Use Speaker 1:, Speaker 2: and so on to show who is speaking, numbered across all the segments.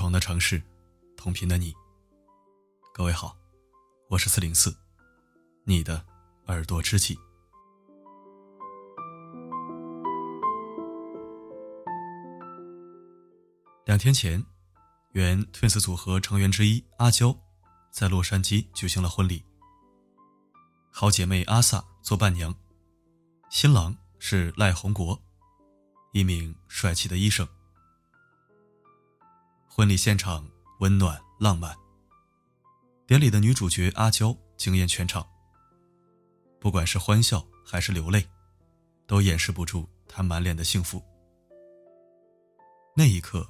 Speaker 1: 同的城市，同频的你。各位好，我是四零四，你的耳朵知己。两天前，原 Twins 组合成员之一阿娇，在洛杉矶举行了婚礼。好姐妹阿 sa 做伴娘，新郎是赖宏国，一名帅气的医生。婚礼现场温暖浪漫。典礼的女主角阿娇惊艳全场。不管是欢笑还是流泪，都掩饰不住她满脸的幸福。那一刻，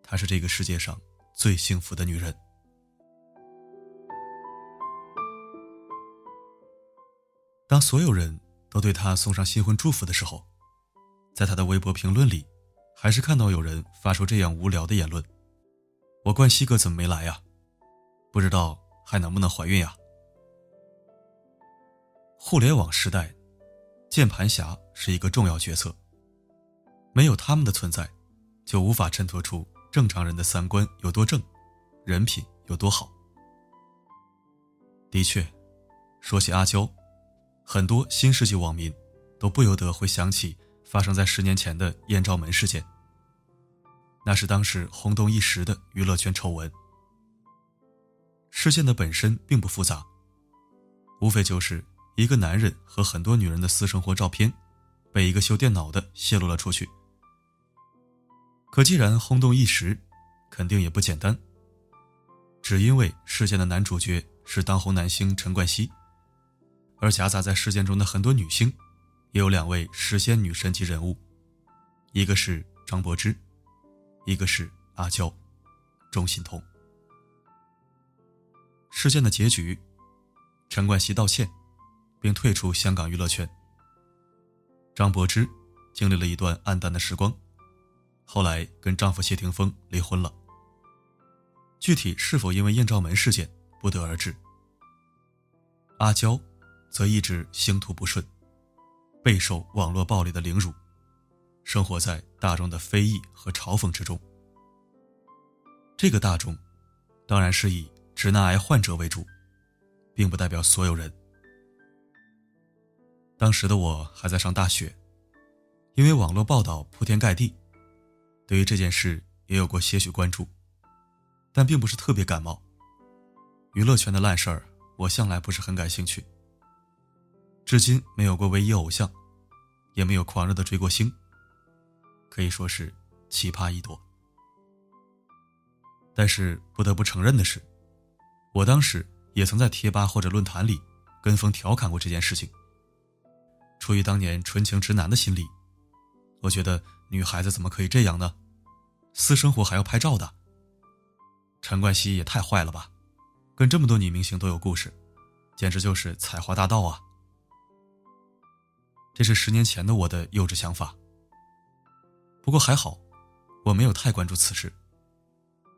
Speaker 1: 她是这个世界上最幸福的女人。当所有人都对她送上新婚祝福的时候，在她的微博评论里，还是看到有人发出这样无聊的言论。我冠希哥怎么没来呀？不知道还能不能怀孕呀？互联网时代，键盘侠是一个重要角色，没有他们的存在，就无法衬托出正常人的三观有多正，人品有多好。的确，说起阿娇，很多新世纪网民都不由得会想起发生在十年前的艳照门事件。那是当时轰动一时的娱乐圈丑闻。事件的本身并不复杂，无非就是一个男人和很多女人的私生活照片，被一个修电脑的泄露了出去。可既然轰动一时，肯定也不简单。只因为事件的男主角是当红男星陈冠希，而夹杂在事件中的很多女星，也有两位时仙女神级人物，一个是张柏芝。一个是阿娇，钟欣桐。事件的结局，陈冠希道歉，并退出香港娱乐圈。张柏芝经历了一段暗淡的时光，后来跟丈夫谢霆锋离婚了。具体是否因为艳照门事件，不得而知。阿娇，则一直星途不顺，备受网络暴力的凌辱。生活在大众的非议和嘲讽之中。这个大众，当然是以直男癌患者为主，并不代表所有人。当时的我还在上大学，因为网络报道铺天盖地，对于这件事也有过些许关注，但并不是特别感冒。娱乐圈的烂事儿，我向来不是很感兴趣。至今没有过唯一偶像，也没有狂热的追过星。可以说是奇葩一朵，但是不得不承认的是，我当时也曾在贴吧或者论坛里跟风调侃过这件事情。出于当年纯情直男的心理，我觉得女孩子怎么可以这样呢？私生活还要拍照的？陈冠希也太坏了吧，跟这么多女明星都有故事，简直就是采花大盗啊！这是十年前的我的幼稚想法。不过还好，我没有太关注此事，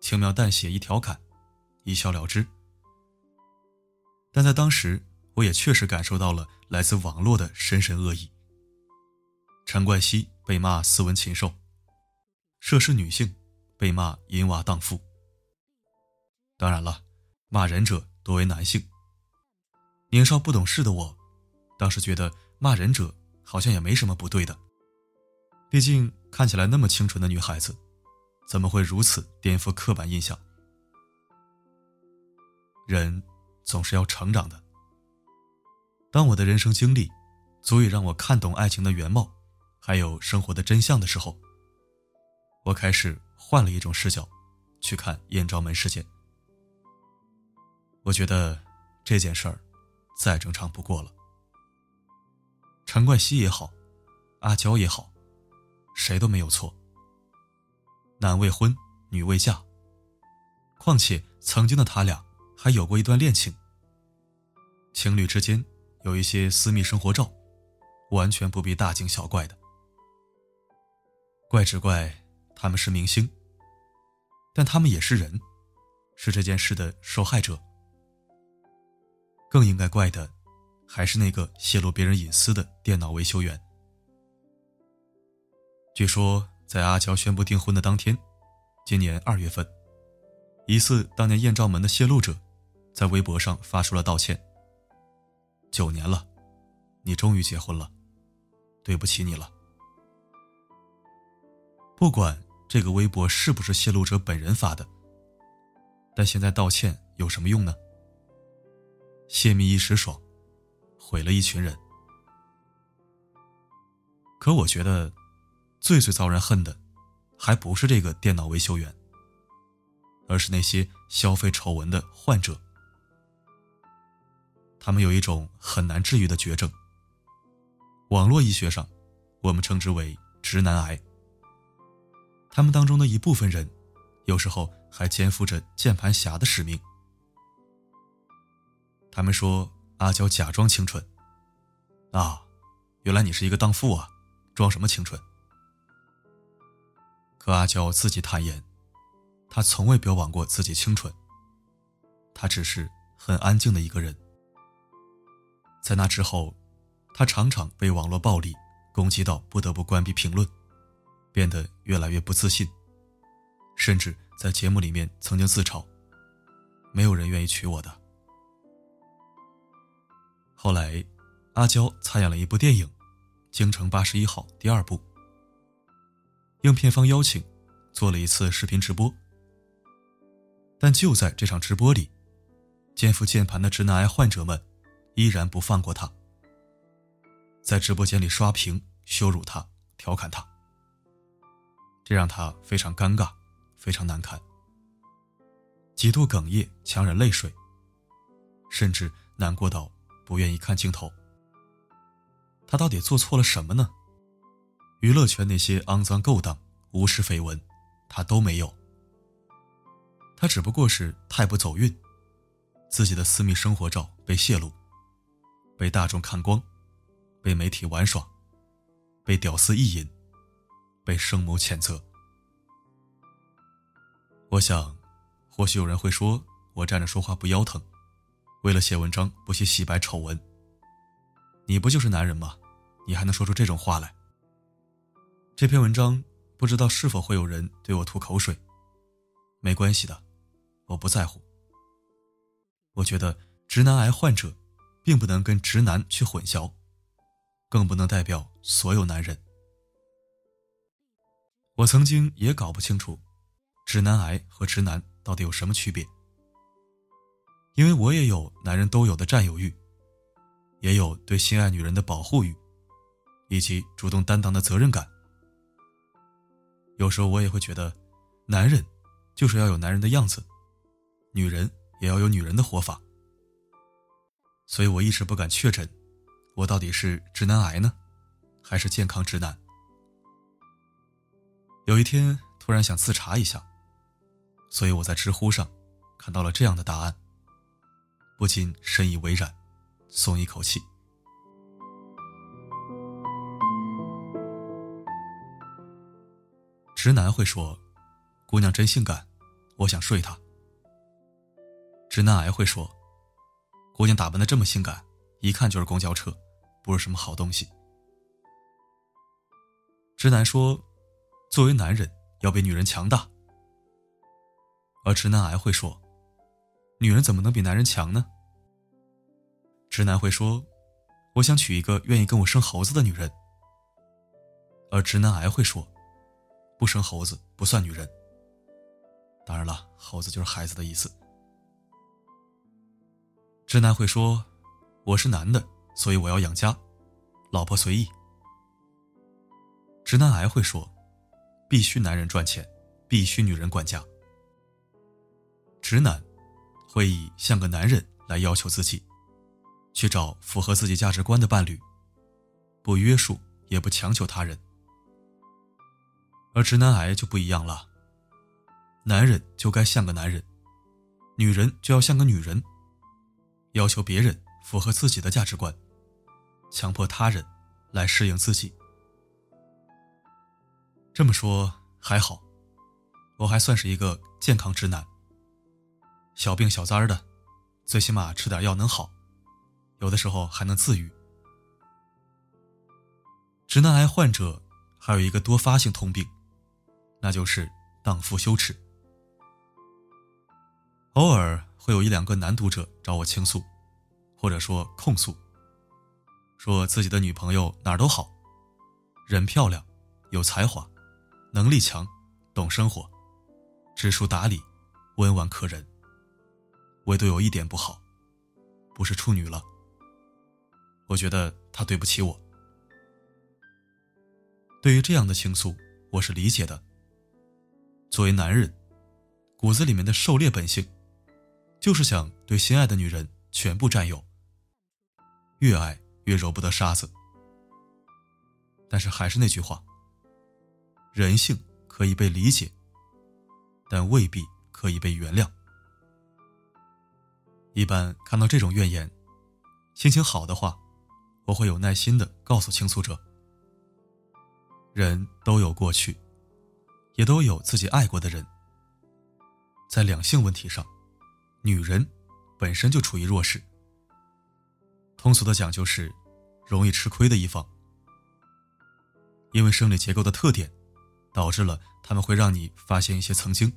Speaker 1: 轻描淡写一调侃，一笑了之。但在当时，我也确实感受到了来自网络的深深恶意。陈冠希被骂斯文禽兽，涉事女性被骂淫娃荡妇。当然了，骂人者多为男性。年少不懂事的我，当时觉得骂人者好像也没什么不对的，毕竟。看起来那么清纯的女孩子，怎么会如此颠覆刻板印象？人总是要成长的。当我的人生经历足以让我看懂爱情的原貌，还有生活的真相的时候，我开始换了一种视角去看艳照门事件。我觉得这件事儿再正常不过了。陈冠希也好，阿娇也好。谁都没有错。男未婚，女未嫁。况且曾经的他俩还有过一段恋情。情侣之间有一些私密生活照，完全不必大惊小怪的。怪只怪他们是明星，但他们也是人，是这件事的受害者。更应该怪的，还是那个泄露别人隐私的电脑维修员。据说，在阿娇宣布订婚的当天，今年二月份，疑似当年艳照门的泄露者，在微博上发出了道歉。九年了，你终于结婚了，对不起你了。不管这个微博是不是泄露者本人发的，但现在道歉有什么用呢？泄密一时爽，毁了一群人。可我觉得，最最遭人恨的，还不是这个电脑维修员，而是那些消费丑闻的患者。他们有一种很难治愈的绝症，网络医学上，我们称之为“直男癌”。他们当中的一部分人，有时候还肩负着键盘侠的使命。他们说阿娇假装清纯，啊，原来你是一个荡妇啊，装什么清纯？可阿娇自己坦言，她从未标榜过自己清纯，她只是很安静的一个人。在那之后，她常常被网络暴力攻击到不得不关闭评论。变得越来越不自信，甚至在节目里面曾经自嘲：“没有人愿意娶我的。”后来，阿娇参演了一部电影《京城八十一号》第二部，应片方邀请，做了一次视频直播。但就在这场直播里，肩负键盘的直男癌患者们依然不放过他，在直播间里刷屏、羞辱他、调侃他。这让他非常尴尬，非常难堪，几度哽咽，强忍泪水，甚至难过到不愿意看镜头。他到底做错了什么呢？娱乐圈那些肮脏勾当、无耻绯闻，他都没有。他只不过是太不走运，自己的私密生活照被泄露，被大众看光，被媒体玩耍，被屌丝意淫。被生母谴责。我想，或许有人会说我站着说话不腰疼，为了写文章不惜洗白丑闻。你不就是男人吗？你还能说出这种话来？这篇文章不知道是否会有人对我吐口水，没关系的，我不在乎。我觉得直男癌患者，并不能跟直男去混淆，更不能代表所有男人。我曾经也搞不清楚，直男癌和直男到底有什么区别。因为我也有男人都有的占有欲，也有对心爱女人的保护欲，以及主动担当的责任感。有时候我也会觉得，男人就是要有男人的样子，女人也要有女人的活法。所以我一直不敢确诊，我到底是直男癌呢，还是健康直男？有一天突然想自查一下，所以我在知乎上看到了这样的答案，不禁深以为然，松一口气。直男会说：“姑娘真性感，我想睡她。”直男癌会说：“姑娘打扮的这么性感，一看就是公交车，不是什么好东西。”直男说。作为男人，要比女人强大，而直男癌会说：“女人怎么能比男人强呢？”直男会说：“我想娶一个愿意跟我生猴子的女人。”而直男癌会说：“不生猴子不算女人。”当然了，猴子就是孩子的意思。直男会说：“我是男的，所以我要养家，老婆随意。”直男癌会说。必须男人赚钱，必须女人管家。直男会以像个男人来要求自己，去找符合自己价值观的伴侣，不约束也不强求他人。而直男癌就不一样了，男人就该像个男人，女人就要像个女人，要求别人符合自己的价值观，强迫他人来适应自己。这么说还好，我还算是一个健康直男。小病小灾的，最起码吃点药能好，有的时候还能自愈。直男癌患者还有一个多发性通病，那就是荡妇羞耻。偶尔会有一两个男读者找我倾诉，或者说控诉，说自己的女朋友哪儿都好，人漂亮，有才华，能力强，懂生活，知书达理，温婉可人。唯独有一点不好，不是处女了。我觉得她对不起我。对于这样的倾诉，我是理解的。作为男人，骨子里面的狩猎本性，就是想对心爱的女人全部占有，越爱越揉不得沙子。但是还是那句话，人性可以被理解，但未必可以被原谅。一般看到这种怨言，心情好的话，我会有耐心的告诉倾诉者：人都有过去，也都有自己爱过的人。在两性问题上，女人本身就处于弱势。通俗的讲，就是容易吃亏的一方。因为生理结构的特点，导致了他们会让你发现一些曾经。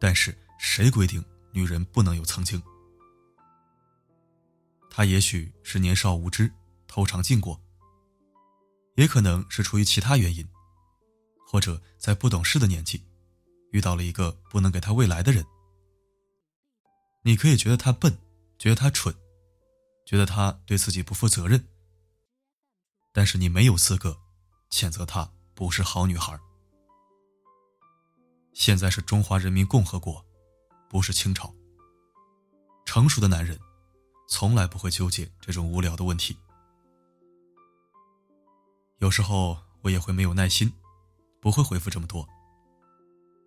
Speaker 1: 但是谁规定？女人不能有曾经，她也许是年少无知，偷尝禁果，也可能是出于其他原因，或者在不懂事的年纪，遇到了一个不能给她未来的人。你可以觉得她笨，觉得她蠢，觉得她对自己不负责任，但是你没有资格谴责她不是好女孩。现在是中华人民共和国。不是清朝。成熟的男人，从来不会纠结这种无聊的问题。有时候我也会没有耐心，不会回复这么多。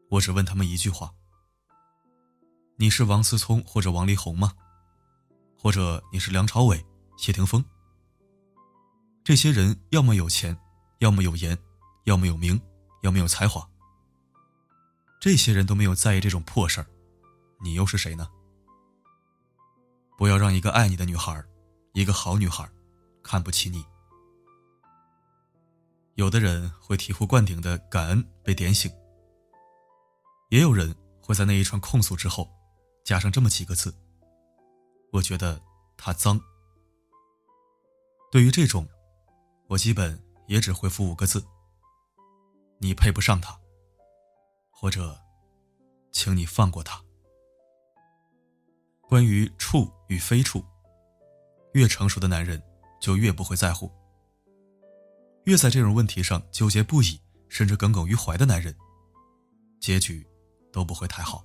Speaker 1: 我只问他们一句话：“你是王思聪或者王力宏吗？或者你是梁朝伟、谢霆锋？这些人要么有钱，要么有颜，要么有名，要么有才华。这些人都没有在意这种破事儿。”你又是谁呢？不要让一个爱你的女孩，一个好女孩，看不起你。有的人会醍醐灌顶的感恩被点醒，也有人会在那一串控诉之后，加上这么几个字：“我觉得他脏。”对于这种，我基本也只回复五个字：“你配不上他。”或者，请你放过他。关于处与非处，越成熟的男人就越不会在乎；越在这种问题上纠结不已，甚至耿耿于怀的男人，结局都不会太好。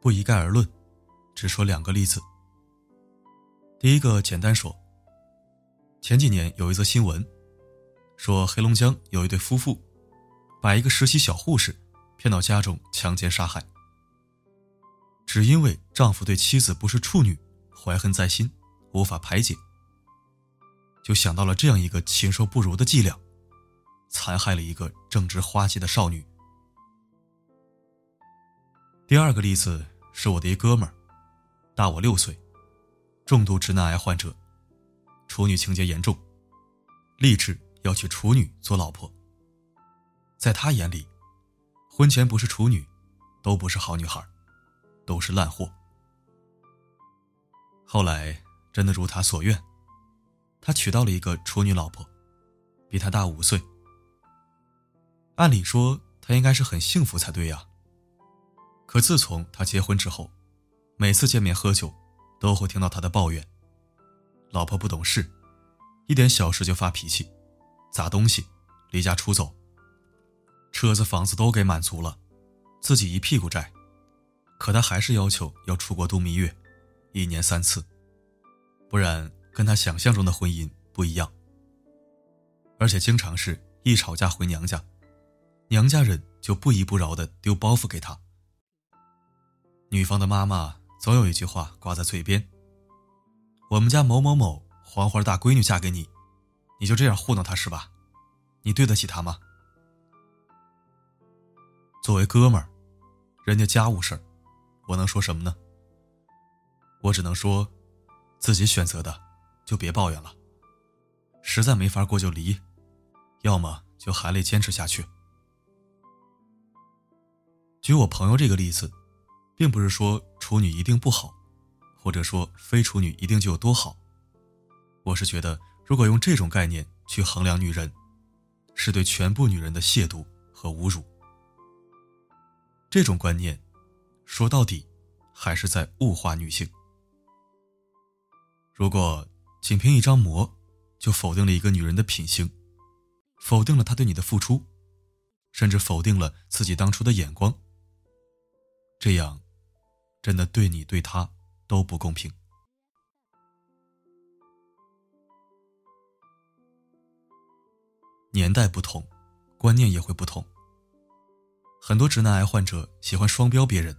Speaker 1: 不一概而论，只说两个例子。第一个简单说，前几年有一则新闻，说黑龙江有一对夫妇，把一个实习小护士骗到家中强奸杀害。只因为丈夫对妻子不是处女，怀恨在心，无法排解，就想到了这样一个禽兽不如的伎俩，残害了一个正值花季的少女。第二个例子是我的一哥们儿，大我六岁，重度直男癌患者，处女情节严重，立志要娶处女做老婆。在他眼里，婚前不是处女，都不是好女孩。都是烂货。后来真的如他所愿，他娶到了一个处女老婆，比他大五岁。按理说他应该是很幸福才对呀。可自从他结婚之后，每次见面喝酒，都会听到他的抱怨：老婆不懂事，一点小事就发脾气，砸东西，离家出走，车子房子都给满足了，自己一屁股债。可他还是要求要出国度蜜月，一年三次，不然跟他想象中的婚姻不一样。而且经常是一吵架回娘家，娘家人就不依不饶的丢包袱给他。女方的妈妈总有一句话挂在嘴边：“我们家某某某黄花大闺女嫁给你，你就这样糊弄她是吧？你对得起她吗？”作为哥们儿，人家家务事儿。我能说什么呢？我只能说，自己选择的，就别抱怨了。实在没法过就离，要么就含泪坚持下去。举我朋友这个例子，并不是说处女一定不好，或者说非处女一定就有多好。我是觉得，如果用这种概念去衡量女人，是对全部女人的亵渎和侮辱。这种观念，说到底，还是在物化女性。如果仅凭一张膜，就否定了一个女人的品行，否定了她对你的付出，甚至否定了自己当初的眼光，这样，真的对你对她都不公平。年代不同，观念也会不同。很多直男癌患者喜欢双标别人，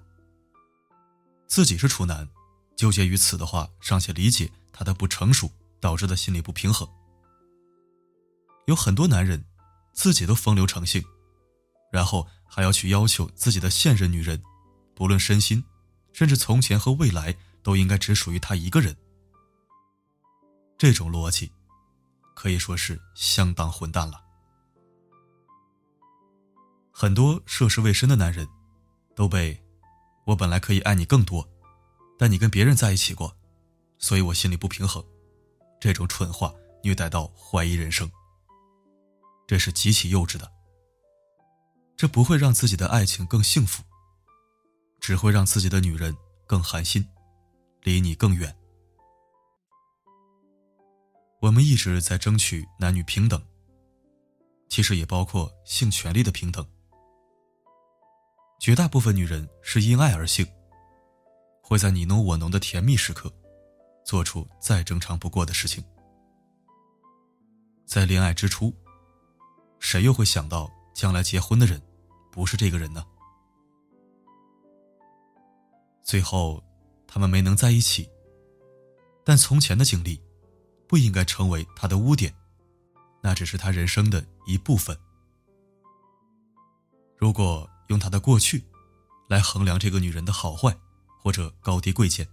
Speaker 1: 自己是处男，纠结于此的话，尚且理解他的不成熟导致的心理不平衡。有很多男人自己都风流成性，然后还要去要求自己的现任女人，不论身心，甚至从前和未来，都应该只属于他一个人。这种逻辑，可以说是相当混蛋了。很多涉世未深的男人，都被“我本来可以爱你更多，但你跟别人在一起过，所以我心里不平衡”这种蠢话虐待到怀疑人生。这是极其幼稚的，这不会让自己的爱情更幸福，只会让自己的女人更寒心，离你更远。我们一直在争取男女平等，其实也包括性权利的平等。绝大部分女人是因爱而性，会在你侬我侬的甜蜜时刻，做出再正常不过的事情。在恋爱之初，谁又会想到将来结婚的人不是这个人呢？最后，他们没能在一起。但从前的经历，不应该成为他的污点，那只是他人生的一部分。如果。用他的过去，来衡量这个女人的好坏，或者高低贵贱，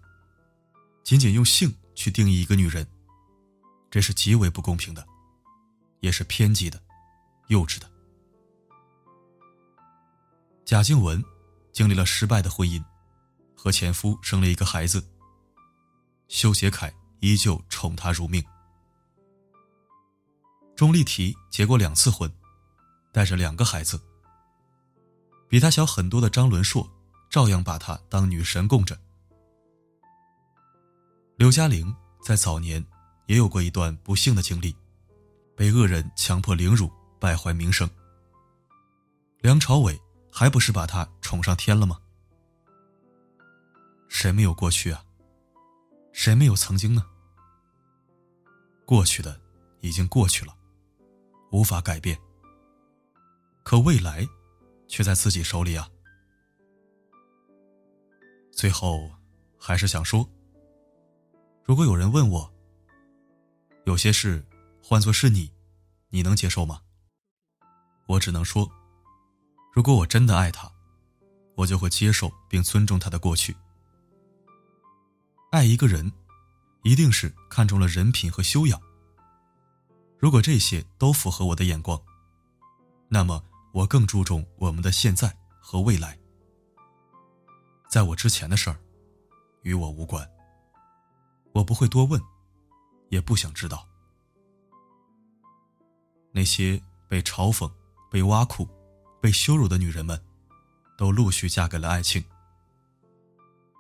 Speaker 1: 仅仅用性去定义一个女人，这是极为不公平的，也是偏激的、幼稚的。贾静雯经历了失败的婚姻，和前夫生了一个孩子。修杰楷依旧宠她如命。钟丽缇结过两次婚，带着两个孩子。比她小很多的张伦硕，照样把她当女神供着。刘嘉玲在早年也有过一段不幸的经历，被恶人强迫凌辱，败坏名声。梁朝伟还不是把她宠上天了吗？谁没有过去啊？谁没有曾经呢？过去的已经过去了，无法改变。可未来？却在自己手里啊！最后，还是想说，如果有人问我，有些事换作是你，你能接受吗？我只能说，如果我真的爱他，我就会接受并尊重他的过去。爱一个人，一定是看中了人品和修养。如果这些都符合我的眼光，那么。我更注重我们的现在和未来，在我之前的事儿，与我无关。我不会多问，也不想知道。那些被嘲讽、被挖苦、被羞辱的女人们，都陆续嫁给了爱情；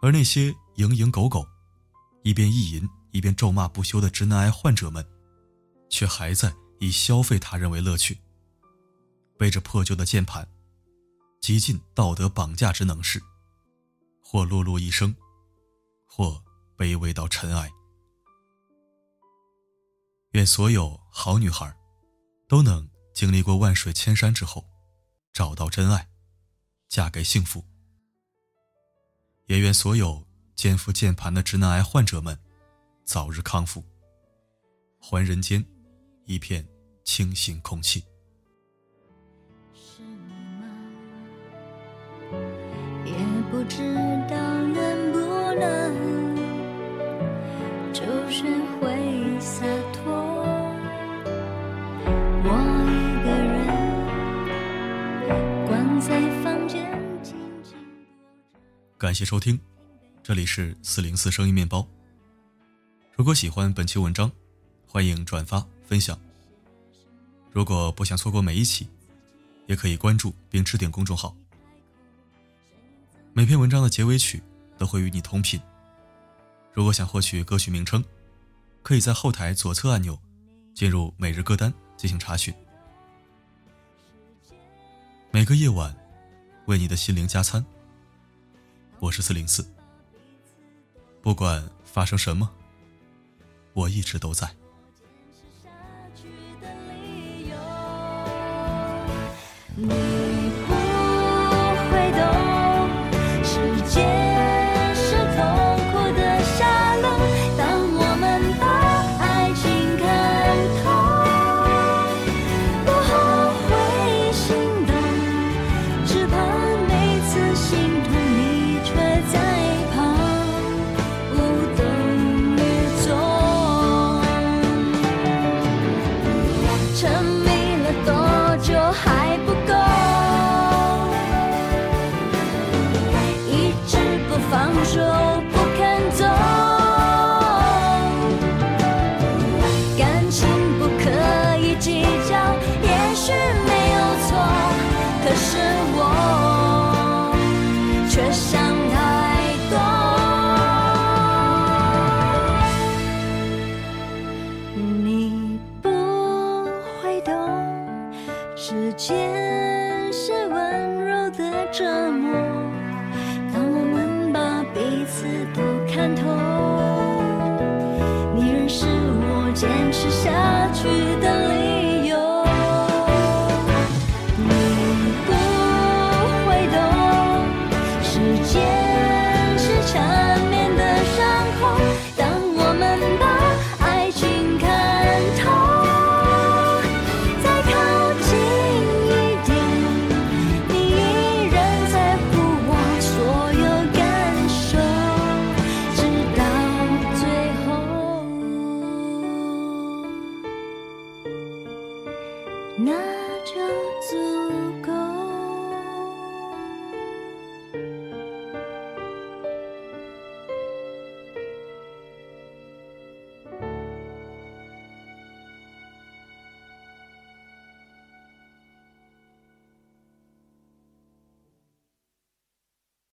Speaker 1: 而那些蝇营狗苟、一边意淫一边咒骂不休的直男癌患者们，却还在以消费他人为乐趣。背着破旧的键盘，极尽道德绑架之能事，或碌碌一生，或卑微到尘埃。愿所有好女孩，都能经历过万水千山之后，找到真爱，嫁给幸福。也愿所有肩负键盘的直男癌患者们，早日康复，还人间一片清新空气。
Speaker 2: 感谢收听，这里是四零四声音面包。如果喜欢本期文章，欢迎转发分享。如果不想错过每一期，也可以关注并置顶公众号。每篇文章的结尾曲都会与你同频。如果想获取歌曲名称，可以在后台左侧按钮进入每日歌单进行查询。每个夜晚，为你的心灵加餐。我是四零四，不管发生什么，我一直都在。